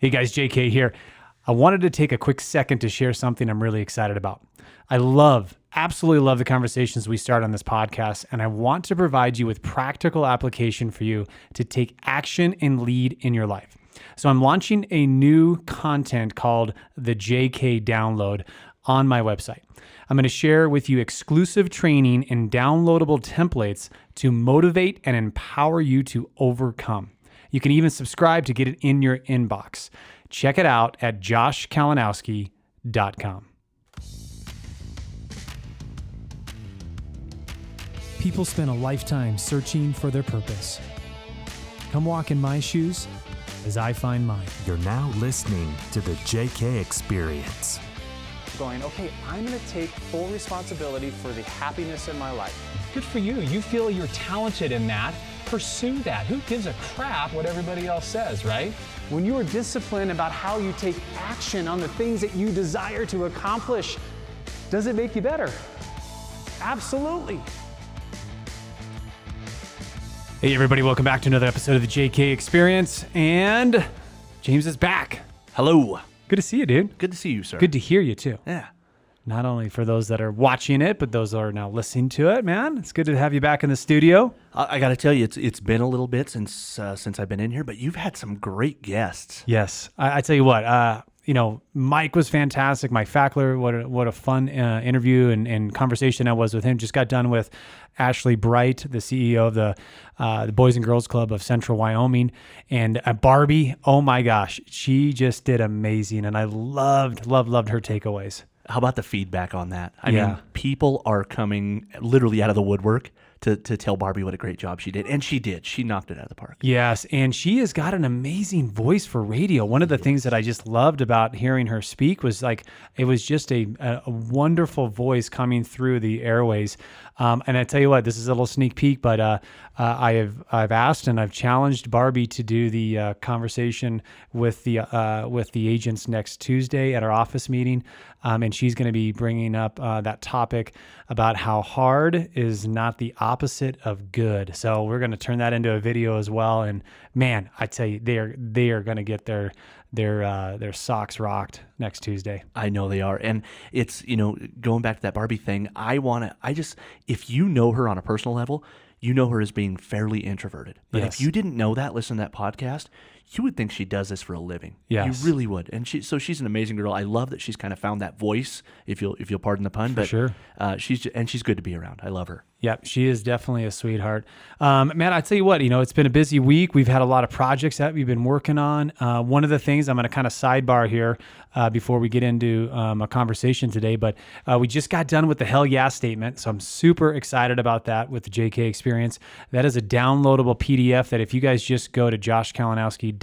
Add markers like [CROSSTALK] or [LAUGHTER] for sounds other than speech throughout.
Hey guys, JK here. I wanted to take a quick second to share something I'm really excited about. I love, absolutely love the conversations we start on this podcast, and I want to provide you with practical application for you to take action and lead in your life. So I'm launching a new content called the JK Download on my website. I'm going to share with you exclusive training and downloadable templates to motivate and empower you to overcome. You can even subscribe to get it in your inbox. Check it out at joshkalinowski.com. People spend a lifetime searching for their purpose. Come walk in my shoes as I find mine. You're now listening to the JK Experience. Going, okay, I'm going to take full responsibility for the happiness in my life. Good for you. You feel you're talented in that. Pursue that. Who gives a crap what everybody else says, right? When you are disciplined about how you take action on the things that you desire to accomplish, does it make you better? Absolutely. Hey, everybody, welcome back to another episode of the JK Experience. And James is back. Hello. Good to see you, dude. Good to see you, sir. Good to hear you, too. Yeah. Not only for those that are watching it, but those that are now listening to it, man. It's good to have you back in the studio. I, I got to tell you, it's it's been a little bit since uh, since I've been in here, but you've had some great guests. Yes, I, I tell you what. Uh, you know, Mike was fantastic. Mike Fackler, what a, what a fun uh, interview and, and conversation I was with him. Just got done with Ashley Bright, the CEO of the uh, the Boys and Girls Club of Central Wyoming, and uh, Barbie. Oh my gosh, she just did amazing, and I loved, loved, loved her takeaways. How about the feedback on that? I Yeah. mean, people are coming literally out of the woodwork to, to tell Barbie what a great job she did. And she did. She knocked it out of the park. Yes, and she has got an amazing voice for radio. One of the things that I just loved about hearing her speak was like it was just a, a a wonderful voice coming through the airways. Um, and I tell you what, this is a little sneak peek, but uh, uh, I have I've asked and I've challenged Barbie to do the uh, conversation with the uh, with the agents next Tuesday at our office meeting, um, and she's going to be bringing up uh, that topic about how hard is not the opposite of good. So we're going to turn that into a video as well. And man, I tell you, they are they are going to get their their uh, their socks rocked next Tuesday. I know they are. And it's, you know, going back to that Barbie thing, I want to, I just, if you know her on a personal level, you know her as being fairly introverted. But Yes. if you didn't know that, listen to that podcast, you would think she does this for a living. Yes. You really would. And she, so she's an amazing girl. I love that she's kind of found that voice, if you'll, if you'll pardon the pun. but sure. uh, she's, and she's good to be around. I love her. Yep, she is definitely a sweetheart. Um, man, I tell you what, you know, it's been a busy week. We've had a lot of projects that we've been working on. Uh, one of the things I'm going to kind of sidebar here uh, before we get into um, a conversation today, but uh, we just got done with the hell yeah statement. So I'm super excited about that with the JK experience. That is a downloadable PDF that if you guys just go to joshkalinowski.com,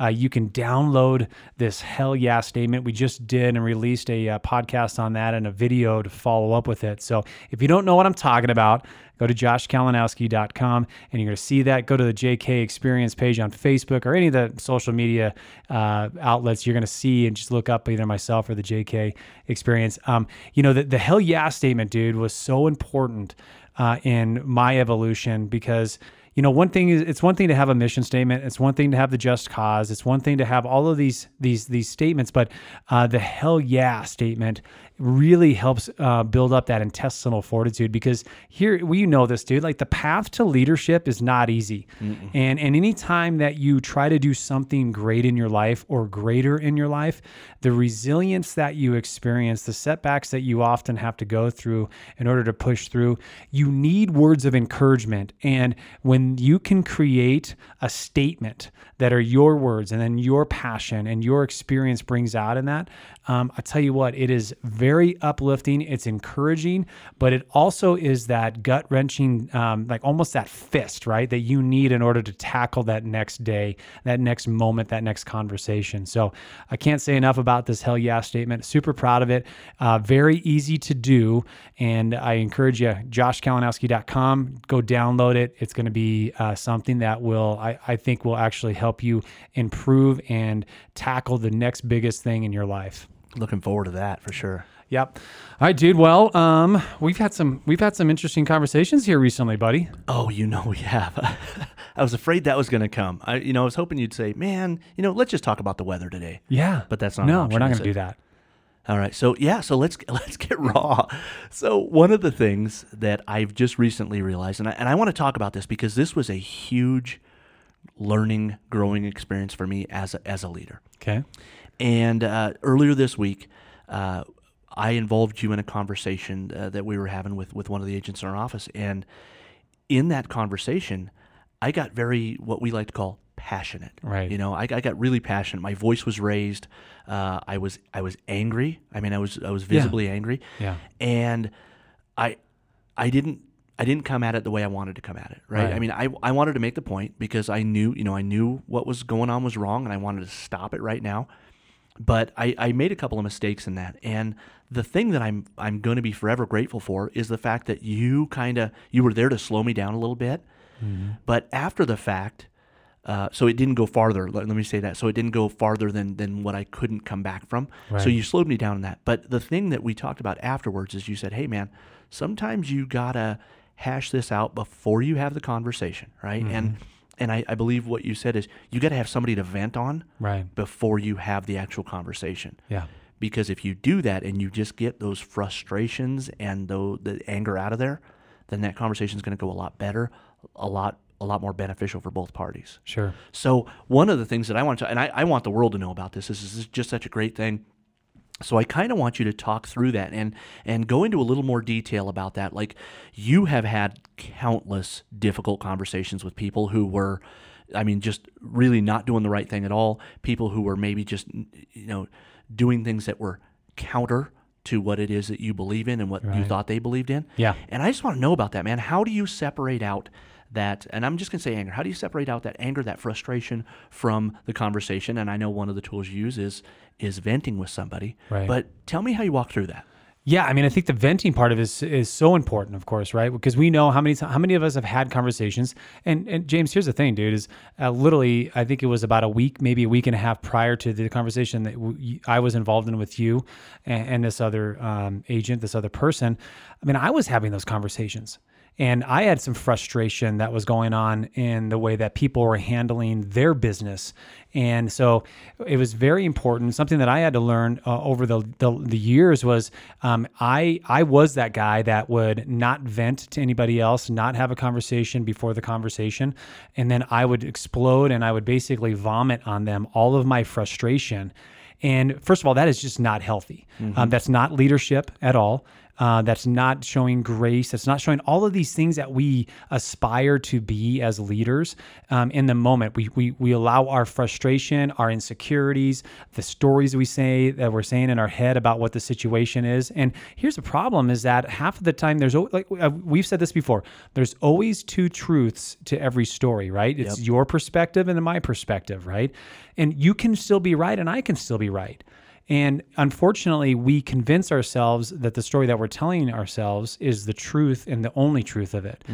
uh, you can download this hell yeah statement. We just did and released a uh, podcast on that and a video to follow up with it. So if you don't know what I'm talking about, go to joshkalinowski.com and you're going to see that. Go to the JK Experience page on Facebook or any of the social media uh, outlets. You're going to see and just look up either myself or the JK Experience. Um, you know, the, the hell yeah statement, dude, was so important uh, in my evolution because you know one thing is it's one thing to have a mission statement. It's one thing to have the just cause. It's one thing to have all of these these these statements. But uh, the hell yeah statement really helps uh, build up that intestinal fortitude because here we know this dude like the path to leadership is not easy. And and anytime that you try to do something great in your life or greater in your life the resilience that you experience the setbacks that you often have to go through in order to push through you need words of encouragement. And when you can create a statement that are your words and then your passion and your experience brings out in that um, i tell you what it is very uplifting. It's encouraging but it also is that gut wrenching um, like almost that fist right that you need in order to tackle that next day that next moment that next conversation. So i can't say enough about this hell yeah statement. Super proud of it. Uh, very easy to do and i encourage you joshkalinowski.com go download it. It's going to be uh, something that will I, I think will actually help you improve and tackle the next biggest thing in your life Looking forward to that for sure. Yep. All right, dude. Well, um, we've had some we've had some interesting conversations here recently, buddy. Oh, you know we have. [LAUGHS] I was afraid that was going to come. I, you know, I was hoping you'd say, "Man, you know, let's just talk about the weather today." Yeah. But that's not No, option, we're not going to do that. All right. So yeah. So let's [LAUGHS] let's get raw. So one of the things that I've just recently realized, and I, and I want to talk about this because this was a huge learning, growing experience for me as a, as a leader. Okay. And uh, earlier this week, uh, I involved you in a conversation uh, that we were having with, with one of the agents in our office. And in that conversation, I got very, what we like to call passionate. Right. You know, I, I got really passionate. My voice was raised. Uh, I was, I was angry. I mean, I was, I was visibly angry. Yeah. And I, I didn't, I didn't come at it the way I wanted to come at it. Right. Right. I mean, I, I wanted to make the point because I knew, you know, I knew what was going on was wrong and I wanted to stop it right now but I, I made a couple of mistakes in that. And the thing that I'm I'm going to be forever grateful for is the fact that you kind of you were there to slow me down a little bit. Mm-hmm. But after the fact, uh, so it didn't go farther. Let, let me say that. So it didn't go farther than than what I couldn't come back from. So you slowed me down in that. But the thing that we talked about afterwards is you said, "Hey, man, sometimes you gotta hash this out before you have the conversation, right?" Mm-hmm. and I, I believe what you said is you got to have somebody to vent on Right. before you have the actual conversation. Yeah. Because if you do that and you just get those frustrations and the, the anger out of there, then that conversation is going to go a lot better, a lot a lot more beneficial for both parties. Sure. So one of the things that I want to, and I, I want the world to know about this, this is just such a great thing. So I kind of want you to talk through that and and go into a little more detail about that. Like you have had countless difficult conversations with people who were, I mean, just really not doing the right thing at all. People who were maybe just you know doing things that were counter to what it is that you believe in and what you thought they believed in. Yeah. And I just want to know about that, man. How do you separate out that? And I'm just going to say anger. How do you separate out that anger, that frustration from the conversation? And I know one of the tools you use is is venting with somebody. Right. But tell me how you walk through that. Yeah, I mean, I think the venting part of it is, is so important, of course, right? Because we know how many how many of us have had conversations. And and James, here's the thing, dude, is uh, literally, I think it was about a week, maybe a week and a half prior to the conversation that w- I was involved in with you and, and this other um, agent, this other person. I mean, I was having those conversations. And I had some frustration that was going on in the way that people were handling their business. And so it was very important. Something that I had to learn uh, over the, the, the years was um, I, I was that guy that would not vent to anybody else, not have a conversation before the conversation. And then I would explode and I would basically vomit on them all of my frustration. And first of all, that is just not healthy. Um, that's not leadership at all. Uh, that's not showing grace. That's not showing all of these things that we aspire to be as leaders um, in the moment. We, we, we allow our frustration, our insecurities, the stories we say that we're saying in our head about what the situation is. And here's the problem is that half of the time there's, like uh, we've said this before, there's always two truths to every story, right? It's your perspective and my perspective, right? And you can still be right and I can still be right. And unfortunately, we convince ourselves that the story that we're telling ourselves is the truth and the only truth of it.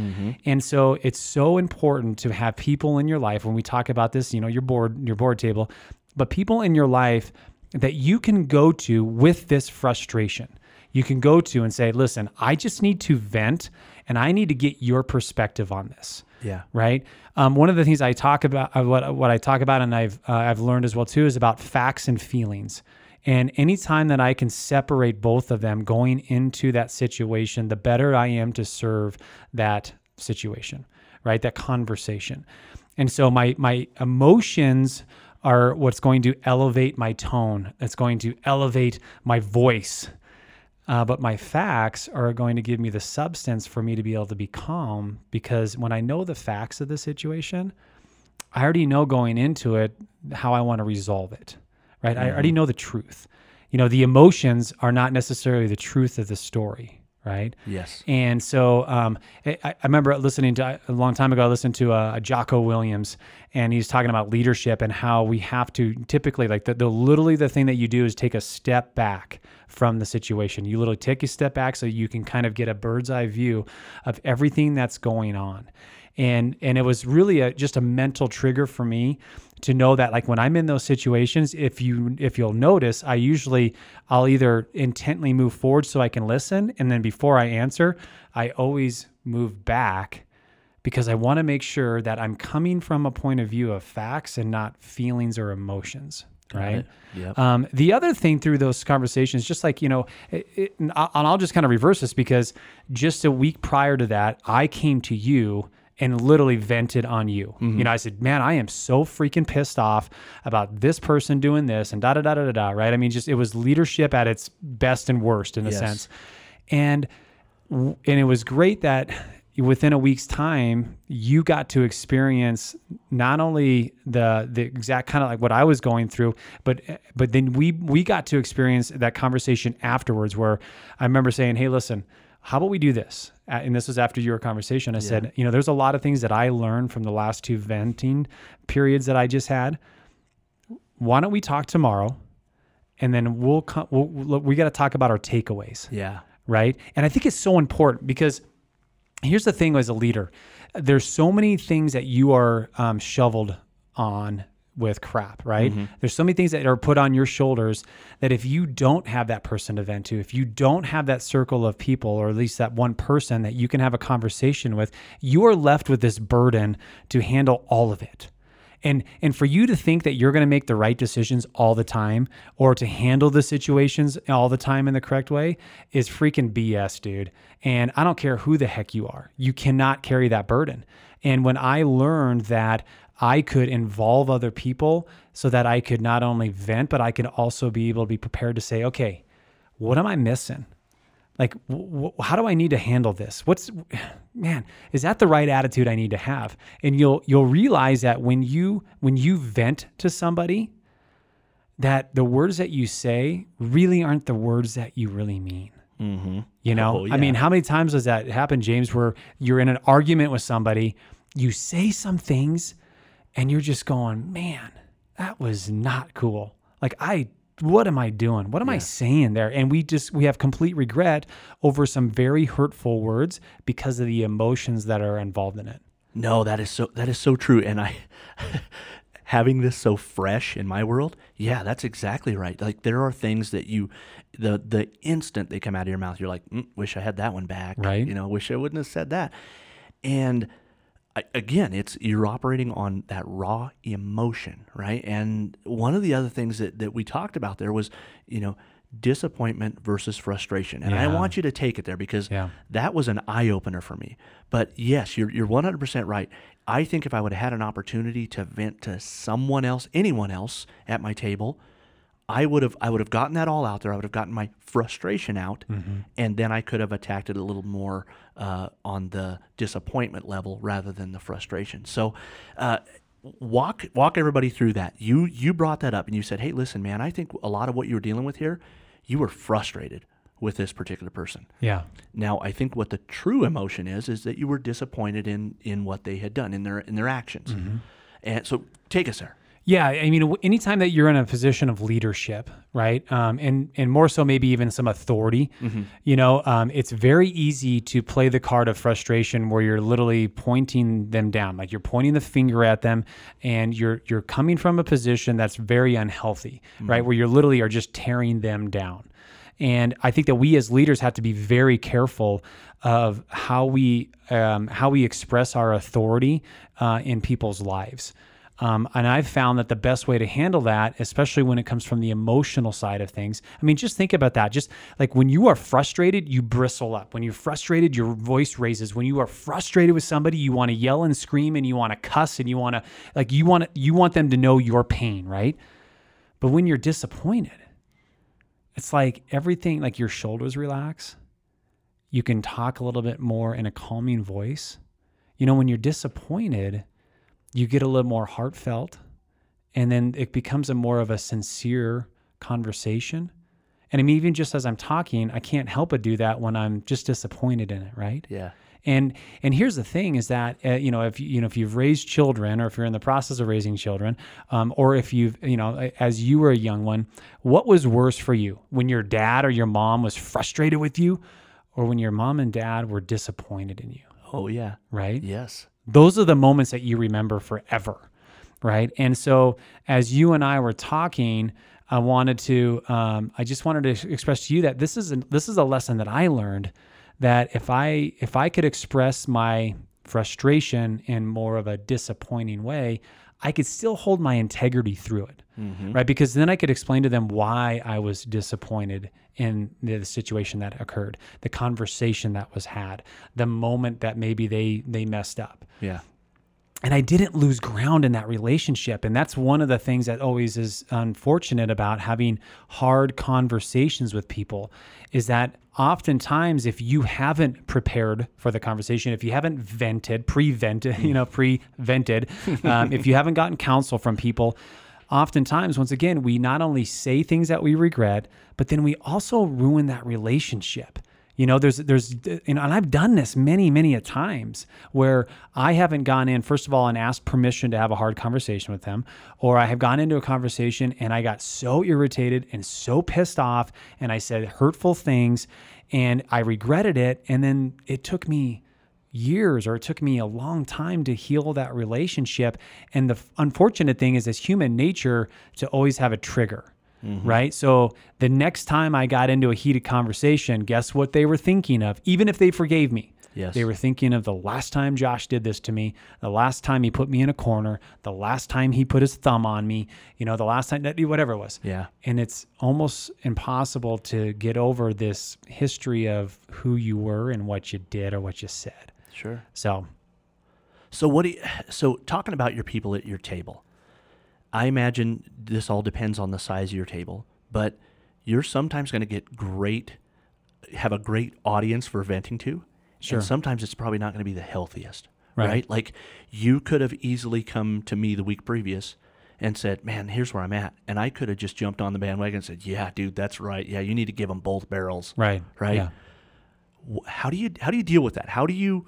And so it's so important to have people in your life when we talk about this, you know, your board, your board table, but people in your life that you can go to with this frustration. You can go to and say, listen, I just need to vent and I need to get your perspective on this Yeah. right? Um, one of the things I talk about, uh, what what I talk about, and I've uh, I've learned as well too, is about facts and feelings. And anytime that I can separate both of them going into that situation, the better I am to serve that situation, right? That conversation. And so my my emotions are what's going to elevate my tone. That's going to elevate my voice. Uh, but my facts are going to give me the substance for me to be able to be calm because when I know the facts of the situation, I already know going into it how I want to resolve it, right? I already know the truth. You know, the emotions are not necessarily the truth of the story, right? Yes. And so um, I, I remember listening to a long time ago. I listened to a, a Jocko Willink, and he's talking about leadership and how we have to typically like the, the literally the thing that you do is take a step back from the situation. You literally take a step back so you can kind of get a bird's eye view of everything that's going on. and and it was really a, just a mental trigger for me to know that like when I'm in those situations, if you if you'll notice, I usually I'll either intently move forward so I can listen, and then before I answer, I always move back because I want to make sure that I'm coming from a point of view of facts and not feelings or emotions. right. Yep. Um, the other thing through those conversations, just like you know, it, it, and I'll just kind of reverse this because just a week prior to that, I came to you and literally vented on you. You know, I said, "Man, I am so freaking pissed off about this person doing this and da da da da da da." Right? I mean, just it was leadership at its best and worst in a Yes. sense, and and it was great that within a week's time you got to experience not only the the exact kind of like what I was going through but but then we we got to experience that conversation afterwards where I remember saying hey listen how about we do this? And this was after your conversation. I said you know there's a lot of things that I learned from the last two venting periods that I just had. Why don't we talk tomorrow and then we'll, we'll we got to talk about our takeaways. Yeah. right? And I think it's so important because here's the thing as a leader there's so many things that you are um, shoveled on with crap, right? There's so many things that are put on your shoulders that if you don't have that person to vent to, if you don't have that circle of people, or at least that one person that you can have a conversation with, you are left with this burden to handle all of it. And and for you to think that you're going to make the right decisions all the time or to handle the situations all the time in the correct way is freaking BS, dude. And I don't care who the heck you are. You cannot carry that burden. And when I learned that I could involve other people so that I could not only vent but I could also be able to be prepared to say, "Okay, what am I missing?" Like w- w- how do i need to handle this? What's man is that the right attitude i need to have? And you'll you'll realize that when you when you vent to somebody that the words that you say really aren't the words that you really mean. Mm-hmm. you know? Oh, i mean how many times does that happen james where you're in an argument with somebody you say some things and you're just going man that was not cool. Like i what am i doing what am i saying there and we just we have complete regret over some very hurtful words because of the emotions that are involved in it No, that is so that is so true. And I [LAUGHS] having this so fresh in my world, yeah, that's exactly right. Like there are things that you the the instant they come out of your mouth, you're like, mm, wish I had that one back. Right. You know, wish I wouldn't have said that. And again, it's you're operating on that raw emotion, right? And one of the other things that, that we talked about there was, you know, disappointment versus frustration. And I want you to take it there because Yeah. that was an eye opener for me. But yes, you're you're 100% right. I think if I would have had an opportunity to vent to someone else, anyone else at my table, I would have I would have gotten that all out there. I would have gotten my frustration out, and then I could have attacked it a little more uh, on the disappointment level rather than the frustration. So, uh, walk walk everybody through that. You you brought that up and you said, "Hey, listen, man, I think a lot of what you were dealing with here, you were frustrated with this particular person." yeah Now, I think what the true emotion is is that you were disappointed in in what they had done in their in their actions. And so, take us there. Yeah, I mean, anytime that you're in a position of leadership, right, um, and and more so maybe even some authority, you know, um, it's very easy to play the card of frustration where you're literally pointing them down, like you're pointing the finger at them, and you're you're coming from a position that's very unhealthy, right, where you're literally are just tearing them down. And I think that we as leaders have to be very careful of how we um, how we express our authority uh, in people's lives. Um, and I've found that the best way to handle that, especially when it comes from the emotional side of things, I mean, just think about that. Just like when you are frustrated, you bristle up. When you're frustrated, your voice raises. When you are frustrated with somebody, you want to yell and scream and you want to cuss and you want to like you want you want them to know your pain, right? But when you're disappointed, it's like everything like your shoulders relax. You can talk a little bit more in a calming voice. You know, when you're disappointed, you get a little more heartfelt and then it becomes a more of a sincere conversation. And I mean, even just as I'm talking, I can't help but do that when I'm just disappointed in it, right? Yeah. And and here's the thing is that uh, you know if you you know if you've raised children or if you're in the process of raising children, um, or if you've you know as you were a young one, what was worse for you when your dad or your mom was frustrated with you, or when your mom and dad were disappointed in you, Oh yeah. right? Yes. Those are the moments that you remember forever. Right. And so as you and I were talking, I wanted to, um, I just wanted to express to you that this is, a, this is a lesson that I learned that if I, if I could express my frustration in more of a disappointing way, I could still hold my integrity through it. Mm-hmm. Right. Because then I could explain to them why I was disappointed in the situation that occurred, the conversation that was had, the moment that maybe they they messed up Yeah. and I didn't lose ground in that relationship. And that's one of the things that always is unfortunate about having hard conversations with people is that oftentimes if you haven't prepared for the conversation, if you haven't vented, pre-vented, you know, pre-vented, um, if you [LAUGHS] haven't gotten counsel from people, oftentimes once again we not only say things that we regret, but then we also ruin that relationship. You know, there's there's you know, and I've done this many many a times where I haven't gone in first of all and asked permission to have a hard conversation with them, or I have gone into a conversation and I got so irritated and so pissed off and I said hurtful things and I regretted it. And then it took me years or it took me a long time to heal that relationship. And the unfortunate thing is it's human nature to always have a trigger Mm-hmm. right so the next time i got into a heated conversation guess what they were thinking of even if they forgave me Yes. they were thinking of the last time josh did this to me the last time he put me in a corner the last time he put his thumb on me you know the last time that whatever it was Yeah. and it's almost impossible to get over this history of who you were and what you did or what you said Sure. so So what do you, so talking about your people at your table, I imagine this all depends on the size of your table, but you're sometimes going to get great, have a great audience for venting to. Sure. And sometimes it's probably not going to be the healthiest, Right. right. Like you could have easily come to me the week previous and said, "Man, here's where I'm at," and I could have just jumped on the bandwagon and said, "Yeah, dude, that's right. Yeah, you need to give them both barrels." right Right. yeah how do you how do you deal with that? How do you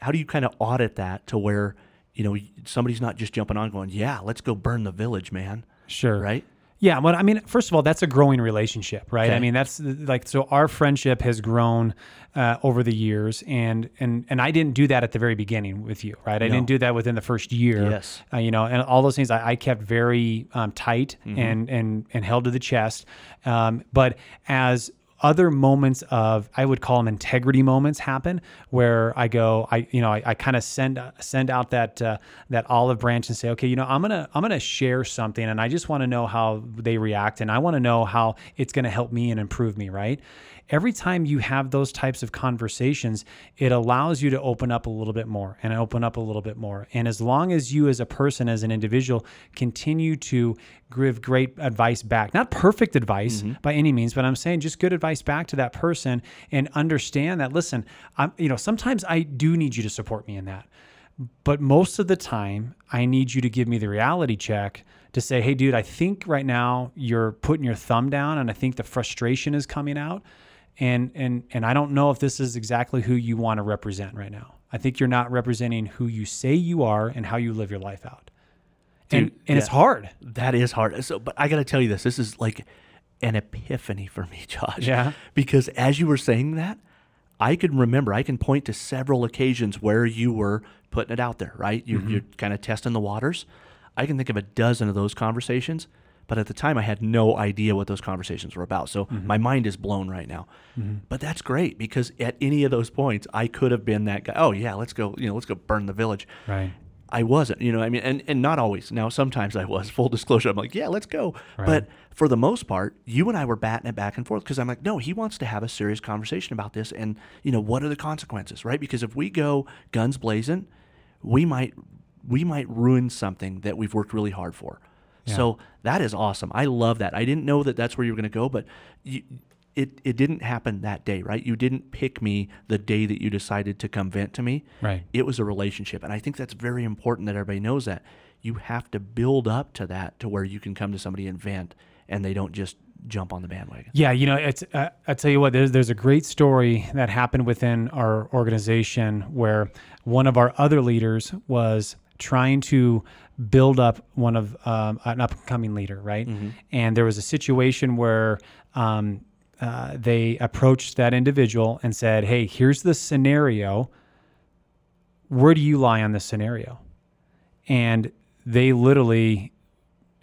how do you kind of audit that to where you know somebody's not just jumping on going, yeah, let's go burn the village, man, sure right? Yeah, well, I mean, first of all, that's a growing relationship, right? I mean, that's like so. Our friendship has grown uh, over the years, and and and I didn't do that at the very beginning with you, right? I No. didn't do that within the first year. Yes. uh, you know, and all those things I, I kept very um, tight Mm-hmm. and and and held to the chest. Um, but as other moments of I would call them integrity moments happen where I go I you know I, I kind of send send out that uh, that olive branch and say okay you know I'm gonna I'm gonna share something and I just want to know how they react and I want to know how it's gonna help me and improve me right every time you have those types of conversations it allows you to open up a little bit more and open up a little bit more. And as long as you as a person as an individual continue to give great advice back not perfect advice mm-hmm. by any means but i'm saying just good advice back to that person and understand that listen i'm you know sometimes i do need you to support me in that. But most of the time i need you to give me the reality check to say hey dude i think right now you're putting your thumb down and i think the frustration is coming out and and and i don't know if this is exactly who you want to represent right now i think you're not representing who you say you are and how you live your life out and Dude, and it's yeah. hard That is hard. So, but I got to tell you this. This is like an epiphany for me, [LAUGHS] Josh. Yeah. Because as you were saying that, I can remember. I can point to several occasions where you were putting it out there. Right. You're, Mm-hmm. you're kind of testing the waters. I can think of a dozen of those conversations. But at the time, I had no idea what those conversations were about. So Mm-hmm. my mind is blown right now. But that's great because at any of those points, I could have been that guy. Oh yeah, let's go. You know, let's go burn the village. right I wasn't, you know, I mean, and, and not always. Now, sometimes I was. [LAUGHS] Full disclosure, I'm like, yeah, let's go. But for the most part, you and I were batting it back and forth because I'm like, no, he wants to have a serious conversation about this, and you know, what are the consequences, right? Because if we go guns blazing, we might we might ruin something that we've worked really hard for. So that is awesome. I love that. I didn't know that that's where you were going to go, but you, it it didn't happen that day, right? You didn't pick me the day that you decided to come vent to me Right. it was a relationship and i think that's very important that everybody knows that you have to build up to that to where you can come to somebody and vent and they don't just jump on the bandwagon Yeah, you know, it's. Uh, I tell you what, there's there's a great story that happened within our organization where one of our other leaders was trying to build up one of um, an upcoming leader, right? And there was a situation where. Um, uh, they approached that individual and said, "Hey, here's the scenario. where do you lie on this scenario? And they literally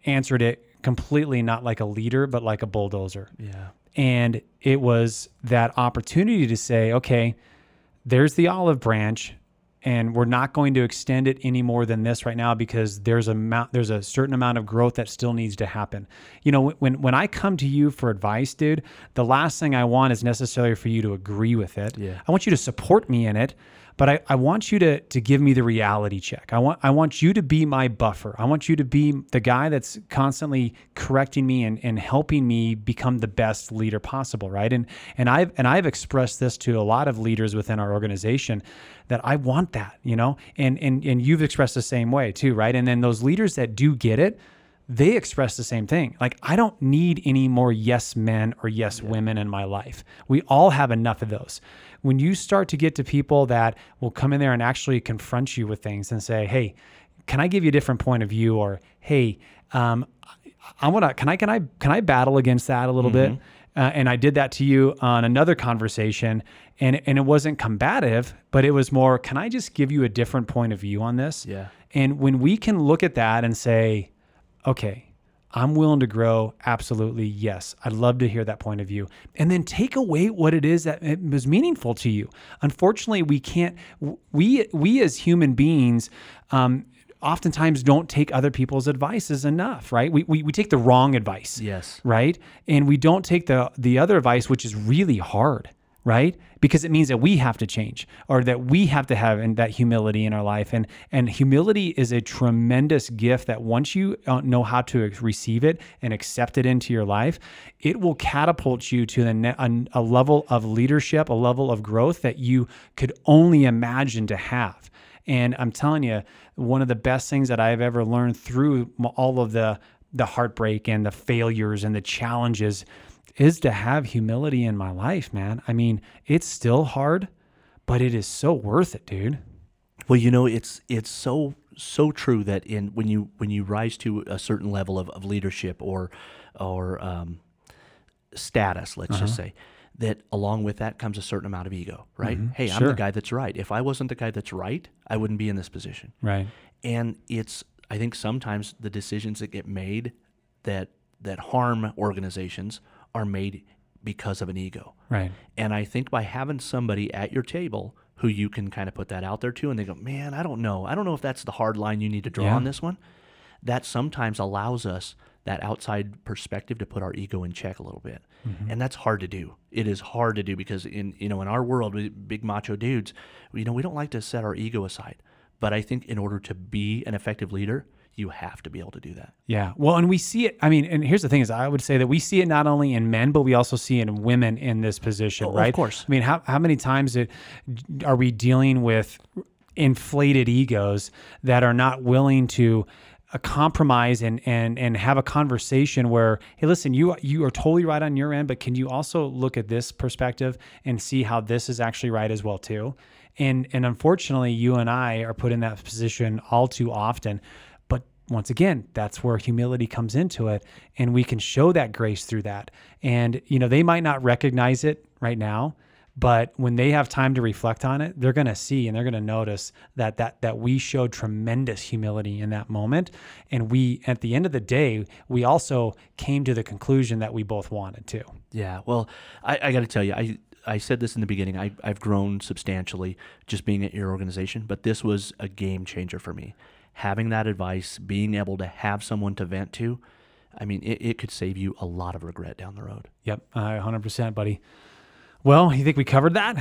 answered it completely not like a leader, but like a bulldozer. Yeah. And it was that opportunity to say, okay, there's the olive branch, and we're not going to extend it any more than this right now because there's a amount, there's a certain amount of growth that still needs to happen. You know, when when I come to you for advice, dude, the last thing I want is necessarily for you to agree with it. Yeah. I want you to support me in it, but I, I want you to to give me the reality check. I want I want you to be my buffer. I want you to be the guy that's constantly correcting me and, and helping me become the best leader possible, right? And and I've and I've expressed this to a lot of leaders within our organization that I want that, you know, and and and you've expressed the same way too, right? And then those leaders that do get it, they express the same thing. Like, I don't need any more yes men or yes women in my life. We all have enough of those. When you start to get to people that will come in there and actually confront you with things and say, hey, can I give you a different point of view? Or, hey, um, I want to, can I, can I, can I battle against that a little bit? Uh, and I did that to you on another conversation, and and it wasn't combative, but it was more. Can I just give you a different point of view on this? Yeah. And when we can look at that and say, okay, I'm willing to grow. Absolutely, yes. I'd love to hear that point of view, and then take away what it is that it was meaningful to you. Unfortunately, we can't. We we as human beings. Um, oftentimes don't take other people's advices enough right we, we, we take the wrong advice Yes. right and we don't take the the other advice which is really hard right? Because it means that we have to change or that we have to have that humility in our life. And and humility is a tremendous gift that once you uh, know how to receive it and accept it into your life it will catapult you to the a, a level of leadership a level of growth that you could only imagine to have. And I'm telling you, one of the best things that I've ever learned through all of the the heartbreak and the failures and the challenges is to have humility in my life, man. I mean, it's still hard, but it is so worth it, dude. Well, you know, it's it's so so true that in when you when you rise to a certain level of, of leadership or or um, status, let's just say, that along with that comes a certain amount of ego, right? Hey, I'm the guy that's right. If I wasn't the guy that's right, I wouldn't be in this position. Right. And it's I think sometimes the decisions that get made that that harm organizations are made because of an ego. Right. And I think by having somebody at your table who you can kind of put that out there to, and they go, man, I don't know. I don't know if that's the hard line you need to draw Yeah. on this one. That sometimes allows us that outside perspective to put our ego in check a little bit. Mm-hmm. And that's hard to do. It is hard to do because in you know in our world, we big macho dudes, you know, we don't like to set our ego aside. But I think in order to be an effective leader, you have to be able to do that. Yeah. Well, and we see it. I mean, and here's the thing: is I would say that we see it not only in men, but we also see it in women in this position, Oh, of course. I mean, how how many times it, are we dealing with inflated egos that are not willing to uh, compromise and and and have a conversation where hey listen you you are totally right on your end but can you also look at this perspective and see how this is actually right as well too and and unfortunately you and I are put in that position all too often once again that's where humility comes into it and we can show that grace through that and you know they might not recognize it right now but when they have time to reflect on it they're going to see and they're going to notice that that that we showed tremendous humility in that moment and we at the end of the day we also came to the conclusion that we both wanted to Yeah, well, I, I got to tell you, I I said this in the beginning. I, I've grown substantially just being at your organization, but this was a game changer for me. Having that advice, being able to have someone to vent to, I mean, it, it could save you a lot of regret down the road. yep uh, 100% buddy well you think we covered that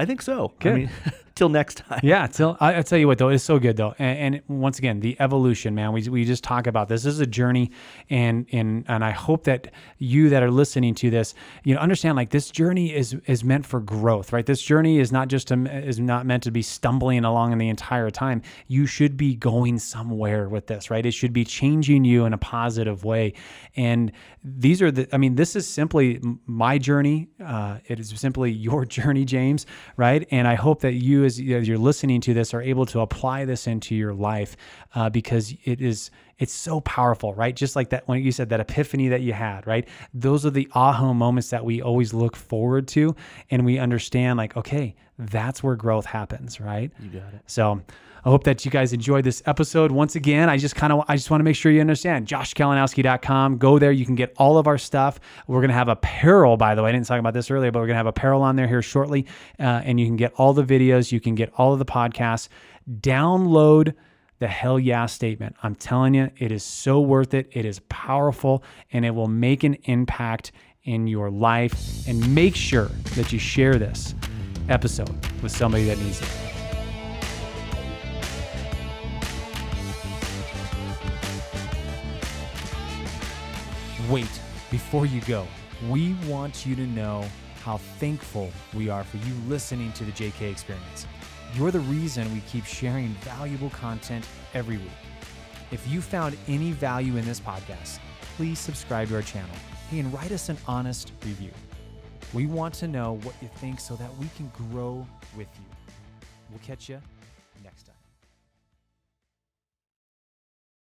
I think so. I mean, [LAUGHS] till next time. Yeah, till I, I tell you what though, it's so good though, and, and once again, the evolution, man. We, we just talk about this. This is a journey, and and and I hope that you that are listening to this, you know, understand like this journey is is meant for growth, right? This journey is not just a, is not meant to be stumbling along in the entire time. You should be going somewhere with this, right? It should be changing you in a positive way, and these are the. I mean, this is simply my journey. Uh, it is simply [LAUGHS] your journey, James, right? And I hope that you, as, you're listening to this, are able to apply this into your life uh, because it is It's so powerful, right? Just like that when you said that epiphany that you had, right? Those are the aha moments that we always look forward to and we understand like, okay, that's where growth happens, right? You got it. So I hope that you guys enjoyed this episode. Once again, I just kind of I just want to make sure you understand joshkalinowski.com. Go there. You can get all of our stuff. We're going to have apparel, by the way. I didn't talk about this earlier, but we're going to have apparel on there here shortly. Uh, and you can get all the videos. You can get all of the podcasts. Download the hell yeah statement. I'm telling you, it is so worth it. It is powerful and it will make an impact in your life. And make sure that you share this episode with somebody that needs it. Wait, before you go, we want you to know how thankful we are for you listening to the JK Experience. You're the reason we keep sharing valuable content every week. If you found any value in this podcast, please subscribe to our channel and write us an honest review. We want to know what you think so that we can grow with you. We'll catch you